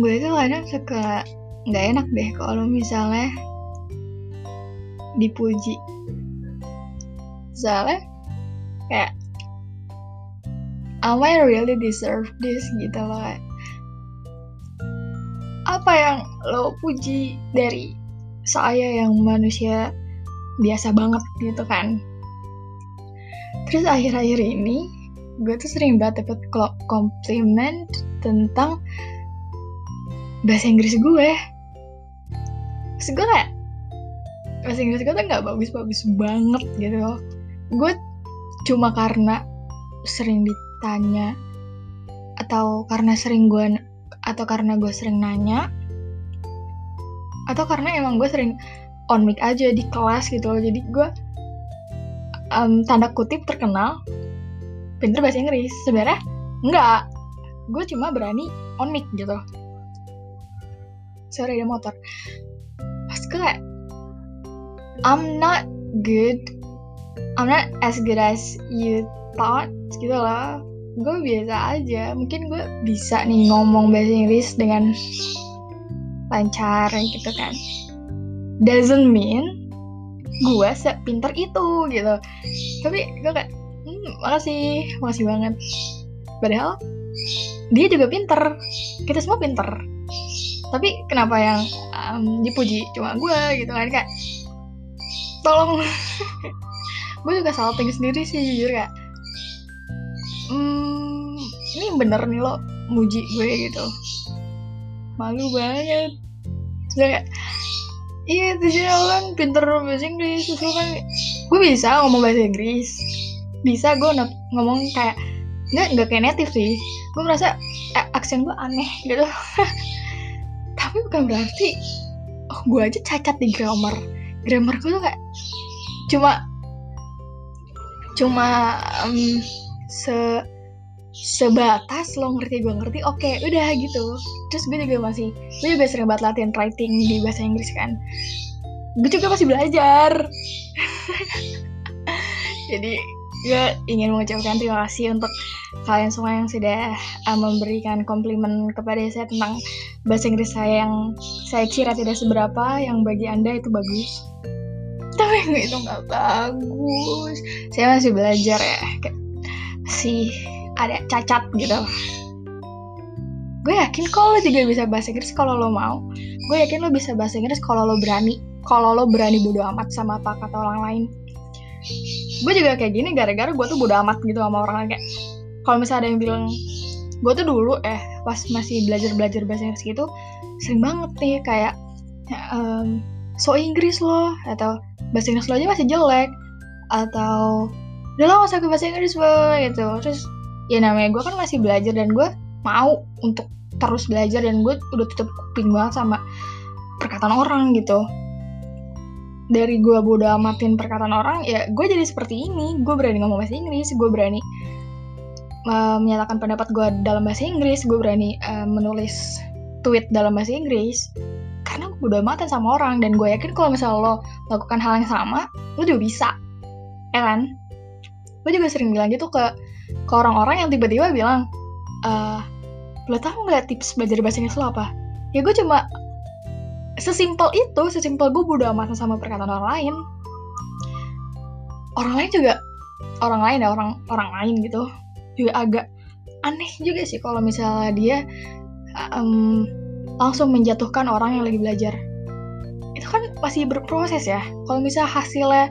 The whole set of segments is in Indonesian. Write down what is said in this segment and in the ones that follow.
gue itu kadang suka nggak enak deh kalau misalnya dipuji. Soalnya kayak am I really deserve this? gitu loh apa yang lo puji dari saya yang manusia biasa banget gitu kan? Terus akhir-akhir ini gue tuh sering banget dapet komplimen tentang bahasa Inggris gue. Maksud gue kayak bahasa Inggris gue tuh gak bagus-bagus banget gitu. Loh gue cuma karena sering ditanya atau karena sering gue atau karena gue sering nanya atau karena emang gue sering on mic aja di kelas gitu loh. Jadi gue um, tanda kutip terkenal pinter bahasa Inggris. Sebenarnya enggak gue cuma berani on mic gitu sorry ada motor. Pas kayak I'm not good. I'm not as good as you thought gitu loh gue biasa aja. Mungkin gue bisa nih ngomong bahasa Inggris dengan lancar gitu kan. Doesn't mean gue sepinter itu gitu. Tapi gue kayak hmm, makasih. Makasih banget. Padahal dia juga pinter. Kita semua pinter tapi kenapa yang um, dipuji cuma gue gitu kan kayak tolong. Gue juga salting sendiri sih jujur kayak hmm, ini bener nih lo muji gue gitu. Malu banget. Kayak iya lo kan pinter bahasa Inggris. Terus kan gue bisa ngomong bahasa Inggris. Bisa gue ngomong kayak nggak nggak kayak native sih. Gue merasa eh, aksen gue aneh gitu tapi bukan berarti oh gue aja cacat di grammar. Grammar gue tuh kayak cuma cuma um, se sebatas lo ngerti gue ngerti oke okay, udah gitu. Terus gue juga masih gue juga sering banget latihan writing di bahasa Inggris kan. Gue juga masih belajar. Jadi gue ingin mengucapkan terima kasih untuk kalian semua yang sudah memberikan komplimen kepada saya tentang bahasa Inggris saya yang saya kira tidak seberapa yang bagi anda itu bagus. Tapi itu nggak bagus. Saya masih belajar ya kayak masih ada cacat gitu. Gue yakin kalau lo juga bisa bahasa Inggris kalau lo mau. Gue yakin lo bisa bahasa Inggris kalau lo berani. Kalau lo berani bodo amat sama apa kata orang lain. Gue juga kayak gini gara-gara gue tuh bodo amat gitu sama orang lain kayak kalau misalnya ada yang bilang gue tuh dulu eh pas masih belajar belajar bahasa Inggris gitu sering banget nih kayak um, so Inggris loh atau bahasa Inggris lo aja masih jelek atau udah lah usah ke bahasa Inggris loh gitu. Terus ya namanya gue kan masih belajar dan gue mau untuk terus belajar dan gue udah tutup kuping banget sama perkataan orang gitu. Dari gue bodo amatin perkataan orang ya gue jadi seperti ini. Gue berani ngomong bahasa Inggris gue berani uh, menyatakan pendapat gue dalam bahasa Inggris gue berani uh, menulis tweet dalam bahasa Inggris karena gue bodo amatin sama orang dan gue yakin kalau misalnya lo lakukan hal yang sama lo juga bisa. Ya kan? Gue juga sering bilang gitu ke ke orang-orang yang tiba-tiba bilang uh, lo tau nggak tips belajar bahasa Inggris lo apa? Ya gue cuma sesimpel itu sesimpel gue bodo amat sama perkataan orang lain. Orang lain juga orang lain ya orang orang lain gitu juga agak aneh juga sih kalau misalnya dia um, langsung menjatuhkan orang yang lagi belajar. Itu kan masih berproses ya. Kalau misalnya hasilnya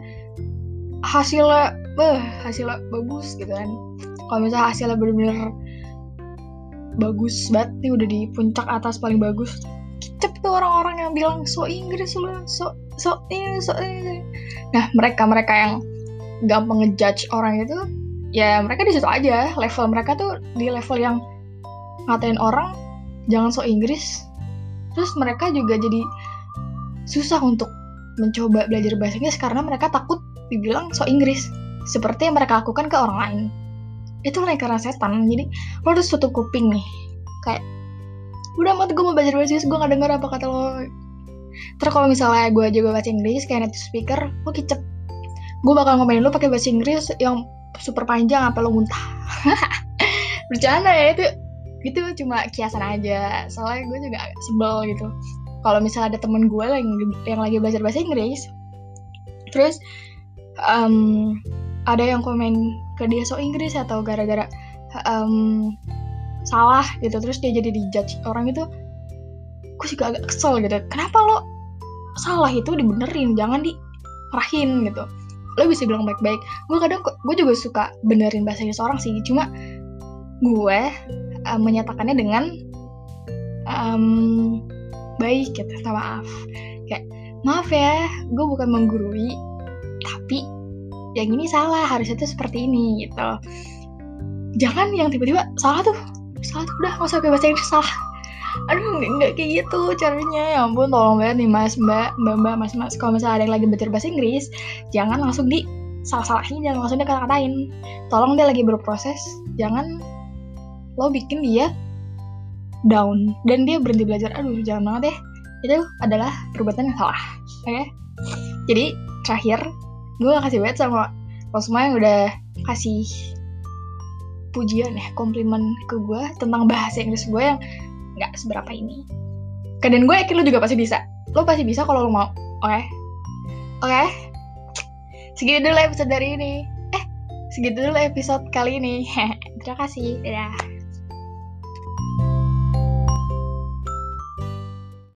hasilnya beh hasilnya bagus gitu kan. Kalau misalnya hasilnya bener-bener bagus banget nih udah di puncak atas paling bagus kicep tuh orang-orang yang bilang so Inggris lo so so ini so ini. Nah mereka mereka yang gampang ngejudge orang itu ya mereka di situ aja. Level mereka tuh di level yang ngatain orang jangan so Inggris. Terus mereka juga jadi susah untuk mencoba belajar bahasa Inggris karena mereka takut dibilang so Inggris seperti yang mereka lakukan ke orang lain. Itu karena setan. Jadi lo harus tutup kuping nih. Kayak udah amat gue mau belajar bahasa Inggris gue gak denger apa kata lo. Terus kalau misalnya gue juga bahasa Inggris kayak native speaker lo kicep. Gue bakal ngomelin lo pakai bahasa Inggris yang super panjang apa lo muntah? Bercanda ya itu gitu cuma kiasan aja. Soalnya gue juga agak sebel gitu. Kalau misalnya ada temen gue yang yang lagi belajar bahasa Inggris terus um, ada yang komen ke dia so Inggris? atau gara-gara um, salah gitu terus dia jadi dijudge orang itu gue juga agak kesel gitu. Kenapa lo salah itu dibenerin? Jangan dimarahin gitu lo bisa bilang baik-baik. Gue kadang gue juga suka benerin bahasa Inggris orang sih. Cuma gue uh, menyatakannya dengan um, baik gitu maaf. Kayak maaf ya gue bukan menggurui tapi yang ini salah harusnya tuh seperti ini gitu. Jangan yang tiba-tiba salah tuh salah tuh udah nggak usah bahasa Inggris salah aduh nggak kayak gitu caranya. Ya ampun tolong banget nih mas mbak mbak mbak mas mas. Kalau misalnya ada yang lagi belajar bahasa Inggris jangan langsung di salah salahin jangan langsung dia kata-katain tolong dia lagi berproses jangan lo bikin dia down. Dan dia berhenti belajar. Aduh jangan banget deh itu adalah perbuatan yang salah oke? Okay? jadi terakhir gue kasih banget sama lo semua yang udah kasih pujian ya komplimen ke gue tentang bahasa Inggris gue yang nggak seberapa ini. Dan gue yakin lo juga pasti bisa. Lo pasti bisa kalau lo mau. Oke? Okay? oke? Okay? segitu dulu episode dari ini. Eh segitu dulu episode kali ini. Terima kasih. Dadah